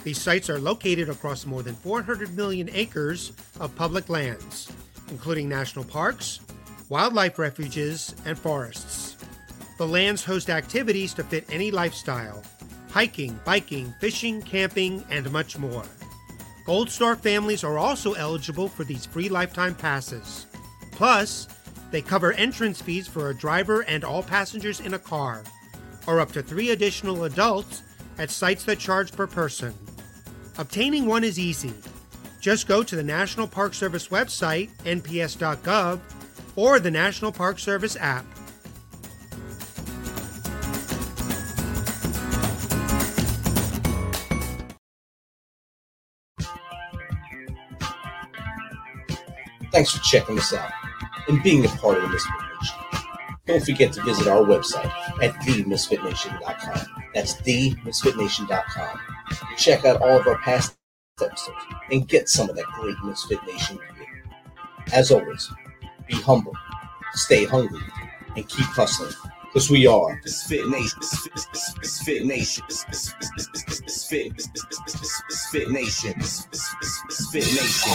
These sites are located across more than 400 million acres of public lands, including national parks, wildlife refuges, and forests. The lands host activities to fit any lifestyle hiking, biking, fishing, camping, and much more. Gold Star families are also eligible for these free lifetime passes. Plus, they cover entrance fees for a driver and all passengers in a car, or up to three additional adults at sites that charge per person. Obtaining one is easy. Just go to the National Park Service website, nps.gov, or the National Park Service app. Thanks for checking us out and being a part of the Misfit Nation. Don't forget to visit our website at themisfitnation.com. That's themisfitnation.com. Check out all of our past episodes and get some of that great Misfit Nation gear. As always, be humble, stay hungry, and keep hustling. Because we are Misfit Nation. Misfit Nation. Misfit Nation. Misfit Nation.